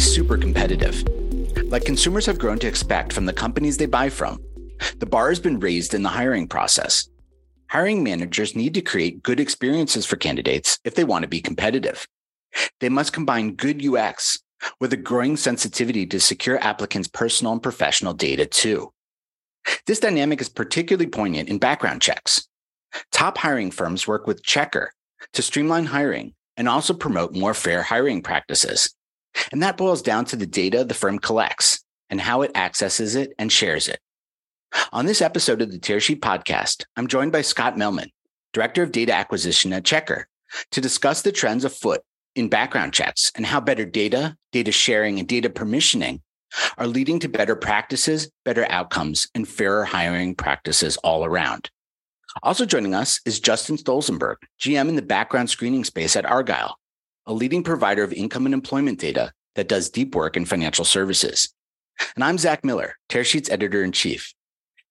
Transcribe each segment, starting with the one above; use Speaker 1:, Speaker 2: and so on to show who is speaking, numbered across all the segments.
Speaker 1: is super competitive. Like consumers have grown to expect from the companies they buy from, the bar has been raised in the hiring process. Hiring managers need to create good experiences for candidates if they want to be competitive. They must combine good UX with a growing sensitivity to secure applicants' personal and professional data too. This dynamic is particularly poignant in background checks. Top hiring firms work with Checkr to streamline hiring and also promote more fair hiring practices. And that boils down to the data the firm collects and how it accesses it and shares it. On this episode of the Tearsheet podcast, I'm joined by Scott Melman, Director of Data Acquisition at Checkr, to discuss the trends afoot in background checks and how better data, data sharing, and data permissioning are leading to better practices, better outcomes, and fairer hiring practices all around. Also joining us is Justin Stolzenberg, GM in the background screening space at Argyle, a leading provider of income and employment data that does deep work in financial services. And I'm Zack Miller, Tearsheet's editor in chief.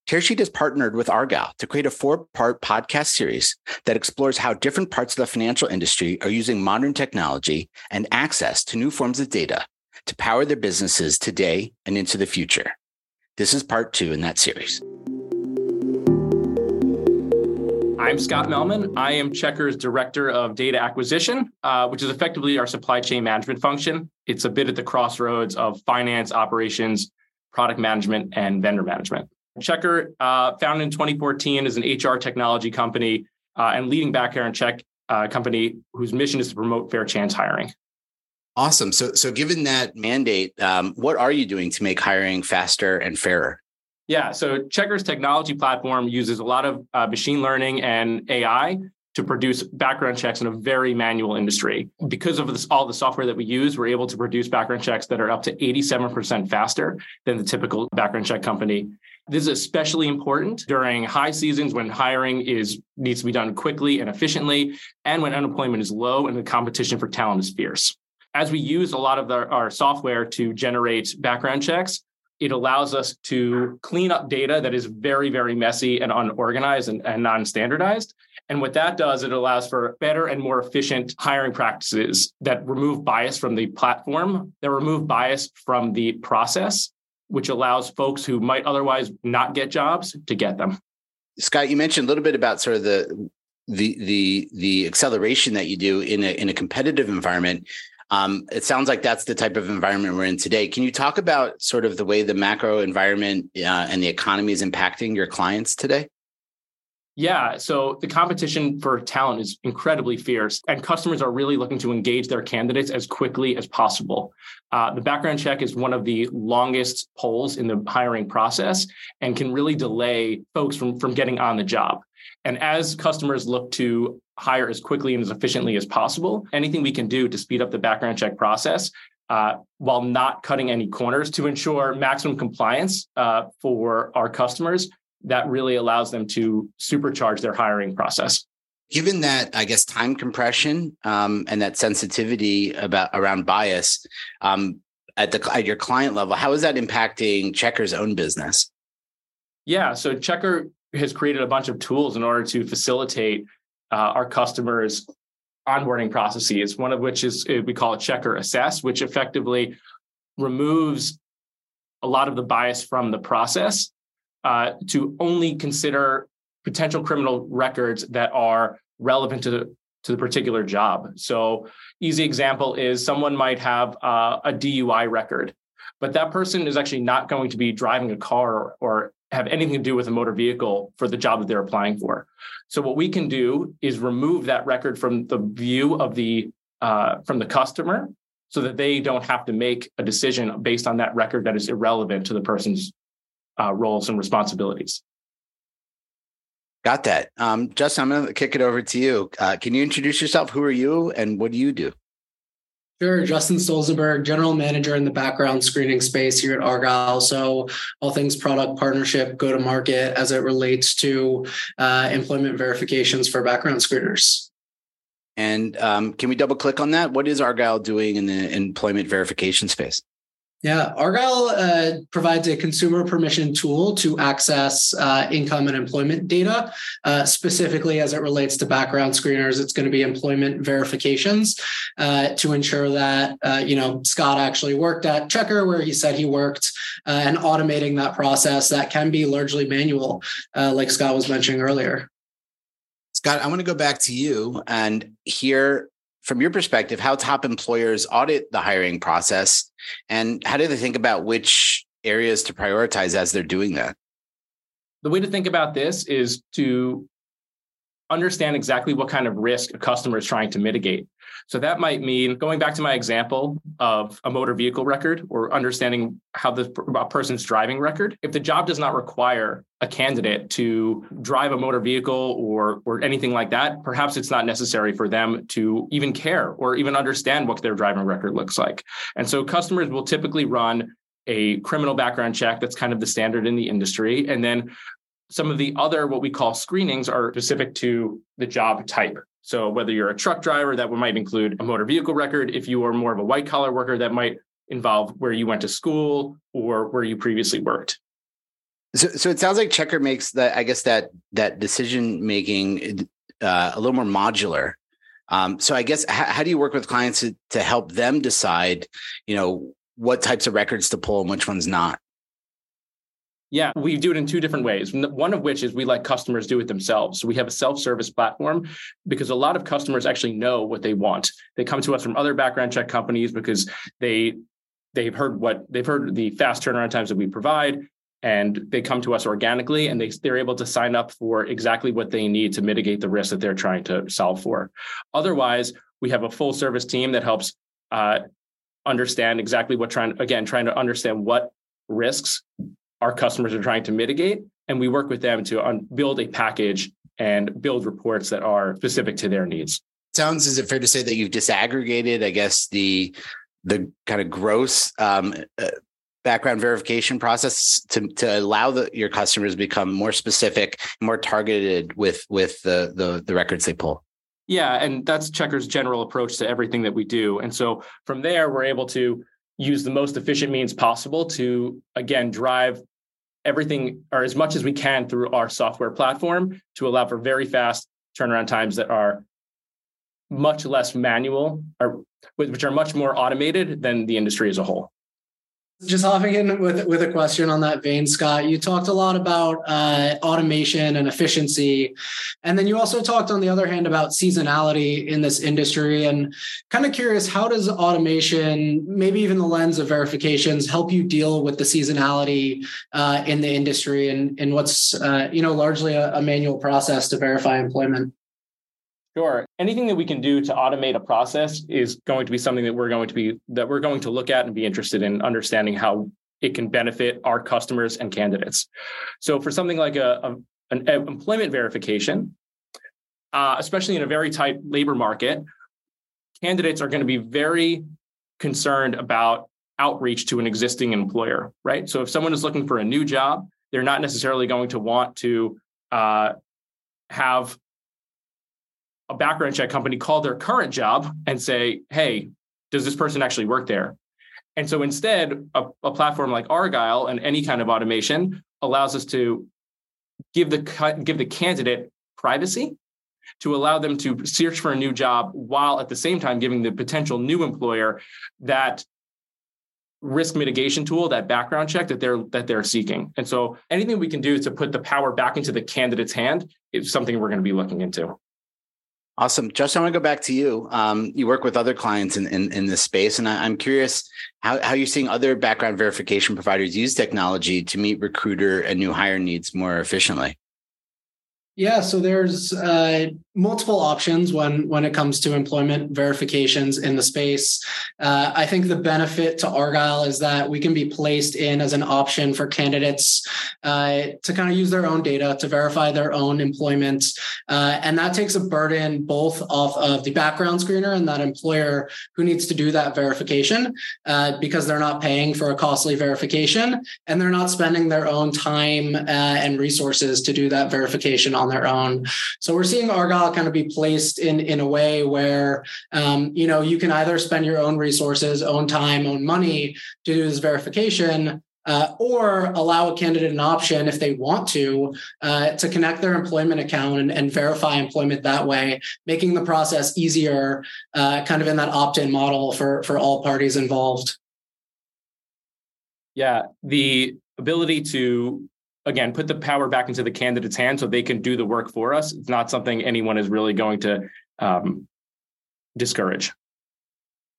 Speaker 1: Tearsheet has partnered with Argyle to create a four part podcast series that explores how different parts of the financial industry are using modern technology and access to new forms of data to power their businesses today and into the future. This is part two in that series.
Speaker 2: I'm Scott Melman. I am Checkr's Director of Data Acquisition, uh, which is effectively our supply chain management function. It's a bit at the crossroads of finance, operations, product management, and vendor management. Checkr, uh, founded in 2014, is an HR technology company uh, and leading background check uh, company whose mission is to promote fair chance hiring.
Speaker 1: Awesome. So, so given that mandate, um, what are you doing to make hiring faster and fairer?
Speaker 2: Yeah, so Checkr's technology platform uses a lot of uh, machine learning and AI to produce background checks in a very manual industry. Because of this, all the software that we use, we're able to produce background checks that are up to 87% faster than the typical background check company. This is especially important during high seasons when hiring is needs to be done quickly and efficiently, and when unemployment is low and the competition for talent is fierce. As we use a lot of the, our software to generate background checks, it allows us to clean up data that is very, very messy and unorganized and, and non standardized. And what that does, it allows for better and more efficient hiring practices that remove bias from the platform, that remove bias from the process, which allows folks who might otherwise not get jobs to get them.
Speaker 1: Scott, you mentioned a little bit about sort of the the the the acceleration that you do in a in a competitive environment. Um, it sounds like that's the type of environment we're in today. Can you talk about sort of the way the macro environment uh, and the economy is impacting your clients today?
Speaker 2: Yeah, so the competition for talent is incredibly fierce, and customers are really looking to engage their candidates as quickly as possible. Uh, the background check is one of the longest poles in the hiring process and can really delay folks from, from getting on the job. And as customers look to hire as quickly and as efficiently as possible, anything we can do to speed up the background check process uh, while not cutting any corners to ensure maximum compliance uh, for our customers that really allows them to supercharge their hiring process.
Speaker 1: Given that, I guess time compression um, and that sensitivity about around bias um, at the at your client level, how is that impacting Checkr's own business?
Speaker 2: Yeah, so Checkr has created a bunch of tools in order to facilitate uh, our customers' onboarding processes. One of which is uh, we call it Checkr Assess, which effectively removes a lot of the bias from the process uh, to only consider potential criminal records that are relevant to the, to the particular job. So, easy example is someone might have uh, a DUI record, but that person is actually not going to be driving a car or, or have anything to do with a motor vehicle for the job that they're applying for. So, what we can do is remove that record from the view of the uh, from the customer so that they don't have to make a decision based on that record that is irrelevant to the person's uh, roles and responsibilities.
Speaker 1: Got that. Um, Justin, I'm going to kick it over to you. Uh, can you introduce yourself? Who are you and what do you do?
Speaker 3: Sure. Justin Stolzenberg, general manager in the background screening space here at Argyle. So, all things product partnership, go to market as it relates to uh, employment verifications for background screeners.
Speaker 1: And um, can we double click on that? What is Argyle doing in the employment verification space?
Speaker 3: Yeah, Argyle uh, provides a consumer permission tool to access uh, income and employment data, uh, specifically as it relates to background screeners. It's going to be employment verifications uh, to ensure that uh, you know Scott actually worked at Checkr where he said he worked, uh, and automating that process that can be largely manual, like Scott was mentioning earlier.
Speaker 1: Scott, I want to go back to you and hear from your perspective how top employers audit the hiring process and how do they think about which areas to prioritize as they're doing that?
Speaker 2: The way to think about this is to understand exactly what kind of risk a customer is trying to mitigate. So that might mean going back to my example of a motor vehicle record or understanding how the person's driving record. If the job does not require a candidate to drive a motor vehicle or or anything like that, perhaps it's not necessary for them to even care or even understand what their driving record looks like. And so customers will typically run a criminal background check that's kind of the standard in the industry and then some of the other what we call screenings are specific to the job type. So whether you're a truck driver, that might include a motor vehicle record. If you are more of a white collar worker, that might involve where you went to school or where you previously worked.
Speaker 1: So, so it sounds like Checkr makes that, I guess that that decision making uh, a little more modular. Um, so I guess how, how do you work with clients to, to help them decide, you know, what types of records to pull and which ones not?
Speaker 2: Yeah, we do it in two different ways. One of which is we let customers do it themselves. So we have a self-service platform because a lot of customers actually know what they want. They come to us from other background check companies because they they've heard what they've heard the fast turnaround times that we provide and they come to us organically and they, they're able to sign up for exactly what they need to mitigate the risk that they're trying to solve for. Otherwise, we have a full service team that helps uh, understand exactly what trying again trying to understand what risks our customers are trying to mitigate. And we work with them to un- build a package and build reports that are specific to their needs.
Speaker 1: Sounds is it fair to say that you've disaggregated, I guess, the the kind of gross um, uh, background verification process to, to allow the, your customers to become more specific, more targeted with with the, the the records they pull.
Speaker 2: Yeah, and that's Checkr's general approach to everything that we do. And so from there, we're able to use the most efficient means possible to again drive everything or as much as we can through our software platform to allow for very fast turnaround times that are much less manual or which are much more automated than the industry as a whole
Speaker 3: just hopping in with with a question on that vein, Scott. You talked a lot about uh, automation and efficiency, and then you also talked, on the other hand, about seasonality in this industry. And kind of curious, how does automation, maybe even the lens of verifications, help you deal with the seasonality uh, in the industry and and what's uh, you know largely a, a manual process to verify employment?
Speaker 2: Sure. Anything that we can do to automate a process is going to be something that we're going to be that we're going to look at and be interested in understanding how it can benefit our customers and candidates. So for something like a, a an employment verification, uh, especially in a very tight labor market, candidates are going to be very concerned about outreach to an existing employer, right? So if someone is looking for a new job, they're not necessarily going to want to uh, have a background check company call their current job and say, hey, does this person actually work there? And so instead, a, a, platform like Argyle and any kind of automation allows us to give the give the candidate privacy to allow them to search for a new job while at the same time giving the potential new employer that risk mitigation tool that background check that they're that they're seeking and so anything we can do to put the power back into the candidate's hand is something we're going to be looking into
Speaker 1: Awesome. Justin, I want to go back to you. Um, you work with other clients in, in, in this space, and I, am curious how, how you're seeing other background verification providers use technology to meet recruiter and new hire needs more efficiently.
Speaker 3: Yeah, so there's uh, multiple options when when it comes to employment verifications in the space. Uh, I think the benefit to Argyle is that we can be placed in as an option for candidates uh, to kind of use their own data to verify their own employment, uh, and that takes a burden both off of the background screener and that employer who needs to do that verification uh, because they're not paying for a costly verification and they're not spending their own time uh, and resources to do that verification on their own. So we're seeing Argyle kind of be placed in in a way where um, you know you can either spend your own resources, own time, own money to do this verification, uh, or allow a candidate an option if they want to uh, to connect their employment account and, and, verify employment that way, making the process easier, uh, kind of in that opt-in model for for all parties involved.
Speaker 2: Yeah, the ability to again put the power back into the candidate's hand so they can do the work for us. It's not something anyone is really going to um, discourage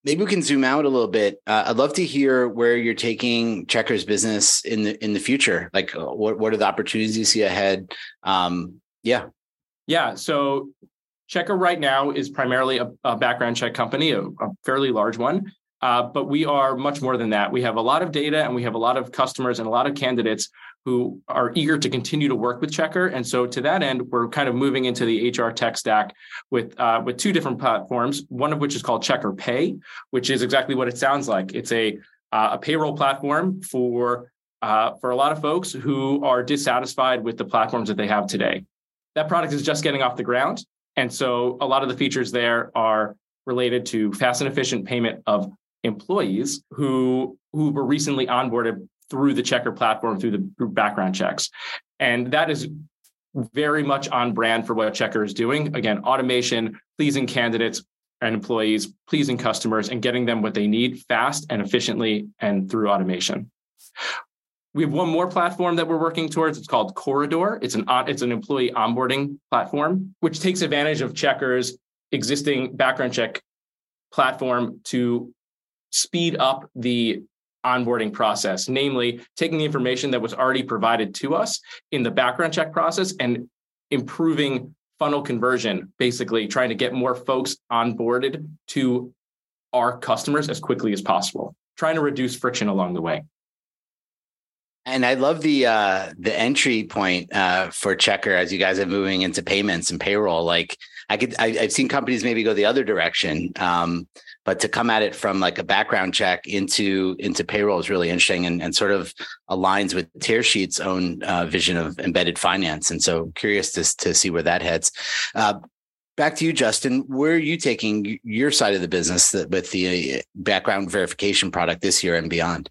Speaker 1: maybe we can zoom out a little bit. Uh, I'd love to hear where you're taking Checkr's business in the in the future. Like, uh, what what are the opportunities you see ahead? Um, yeah,
Speaker 2: yeah. So Checkr right now is primarily a, a background check company, a, a fairly large one. Uh, but we are much more than that. We have a lot of data and we have a lot of customers and a lot of candidates who are eager to continue to work with Checkr. And so to that end, we're kind of moving into the HR tech stack with uh, with two different platforms. One of which is called Checkr Pay, which is exactly what it sounds like. It's a uh, a payroll platform for uh, for a lot of folks who are dissatisfied with the platforms that they have today. That product is just getting off the ground, and so a lot of the features there are related to fast and efficient payment of employees who who were recently onboarded through the Checkr platform through the background checks and that is very much on brand for what Checkr is doing again automation pleasing candidates and employees pleasing customers and getting them what they need fast and efficiently and through automation we have one more platform that we're working towards. It's called Corridor. It's an it's an employee onboarding platform, which takes advantage of Checkr's existing background check platform to speed up the onboarding process, namely taking the information that was already provided to us in the background check process and improving funnel conversion, basically trying to get more folks onboarded to our customers as quickly as possible, trying to reduce friction along the way.
Speaker 1: And I love the uh, the entry point uh, for Checkr as you guys are moving into payments and payroll. Like I could, I, have seen companies maybe go the other direction. Um, but to come at it from like a background check into into payroll is really interesting and, and sort of aligns with Tearsheet's own uh, vision of embedded finance. And so curious to, to see where that heads. Uh, back to you, Justin. Where are you taking your side of the business with the uh, background verification product this year and beyond?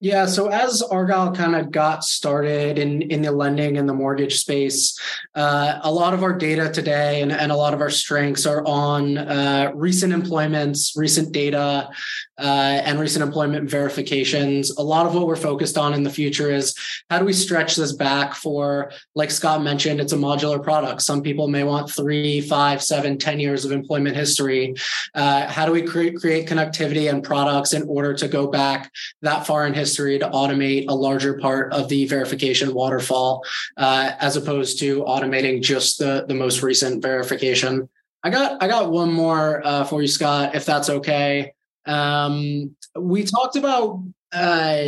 Speaker 3: Yeah, so as Argyle kind of got started in in the lending and the mortgage space, uh, a lot of our data today and, and a lot of our strengths are on uh, recent employments, recent data, uh, and recent employment verifications. A lot of what we're focused on in the future is how do we stretch this back for, like Scott mentioned, it's a modular product. Some people may want three, five, seven, ten years of employment history. Uh, how do we create create connectivity and products in order to go back that far in history? History to automate a larger part of the verification waterfall uh, as opposed to automating just the, the most recent verification. I got I got one more uh, for you, Scott, if that's okay. Um, we talked about uh,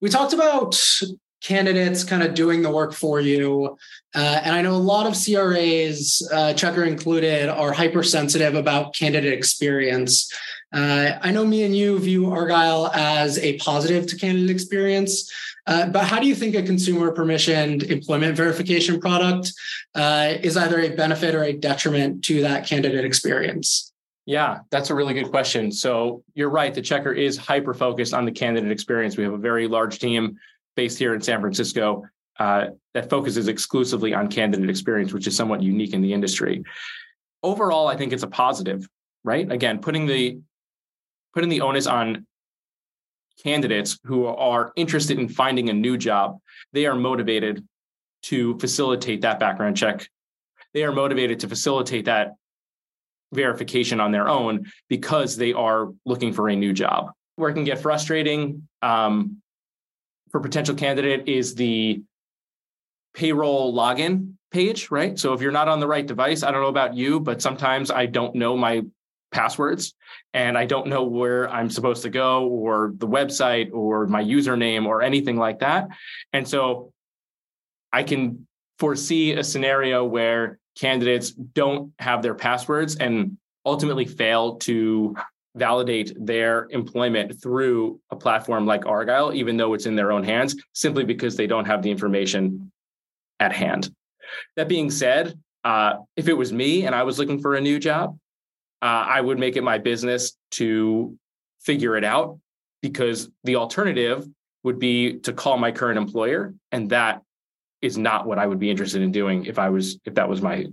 Speaker 3: we talked about candidates kind of doing the work for you. Uh, and I know a lot of CRAs, uh, Checkr included, are hypersensitive about candidate experience. Uh, I know me and you view Argyle as a positive to candidate experience, uh, but how do you think a consumer permissioned employment verification product uh, is either a benefit or a detriment to that candidate experience?
Speaker 2: Yeah, that's a really good question. So you're right. The Checkr is hyper focused on the candidate experience. We have a very large team based here in San Francisco uh, that focuses exclusively on candidate experience, which is somewhat unique in the industry. Overall, I think it's a positive, right? Again, putting the putting the onus on candidates who are interested in finding a new job. They are motivated to facilitate that background check. They are motivated to facilitate that verification on their own because they are looking for a new job. Where it can get frustrating um, for potential candidate is the payroll login page, right? So if you're not on the right device, I don't know about you, but sometimes I don't know my passwords and I don't know where I'm supposed to go or the website or my username or anything like that. And so I can foresee a scenario where candidates don't have their passwords and ultimately fail to validate their employment through a platform like Argyle, even though it's in their own hands, simply because they don't have the information at hand. That being said, uh, if it was me and I was looking for a new job, uh, I would make it my business to figure it out because the alternative would be to call my current employer and that is not what I would be interested in doing if I was if that was my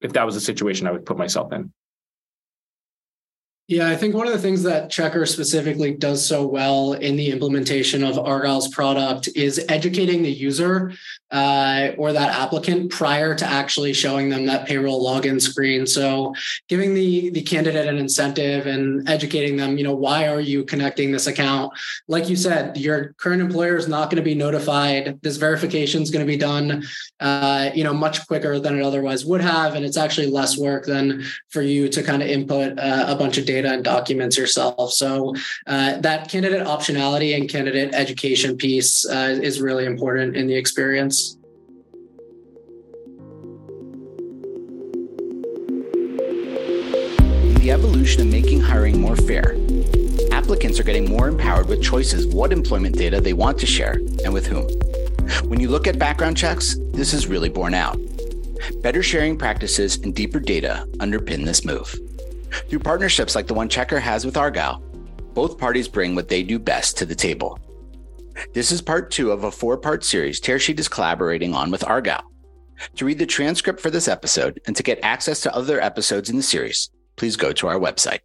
Speaker 2: if that was a situation I would put myself in.
Speaker 3: Yeah, I think one of the things that Checker specifically does so well in the implementation of Argyle's product is educating the user uh, or that applicant prior to actually showing them that payroll login screen. So, giving the the candidate an incentive and educating them, you know, why are you connecting this account? Like you said, your current employer is not going to be notified. This verification is going to be done, uh, you know, much quicker than it otherwise would have, and it's actually less work than for you to kind of input uh, a bunch of data data and documents yourself. So uh, that candidate optionality and candidate education piece uh, is really important in the experience.
Speaker 1: The evolution of making hiring more fair. Applicants are getting more empowered with choices what employment data they want to share and with whom. When you look at background checks, this is really borne out. Better sharing practices and deeper data underpin this move. Through partnerships like the one Checkr has with Argyle, both parties bring what they do best to the table. This is part two of a four part series Tearsheet is collaborating on with Argyle. To read the transcript for this episode and to get access to other episodes in the series, please go to our website.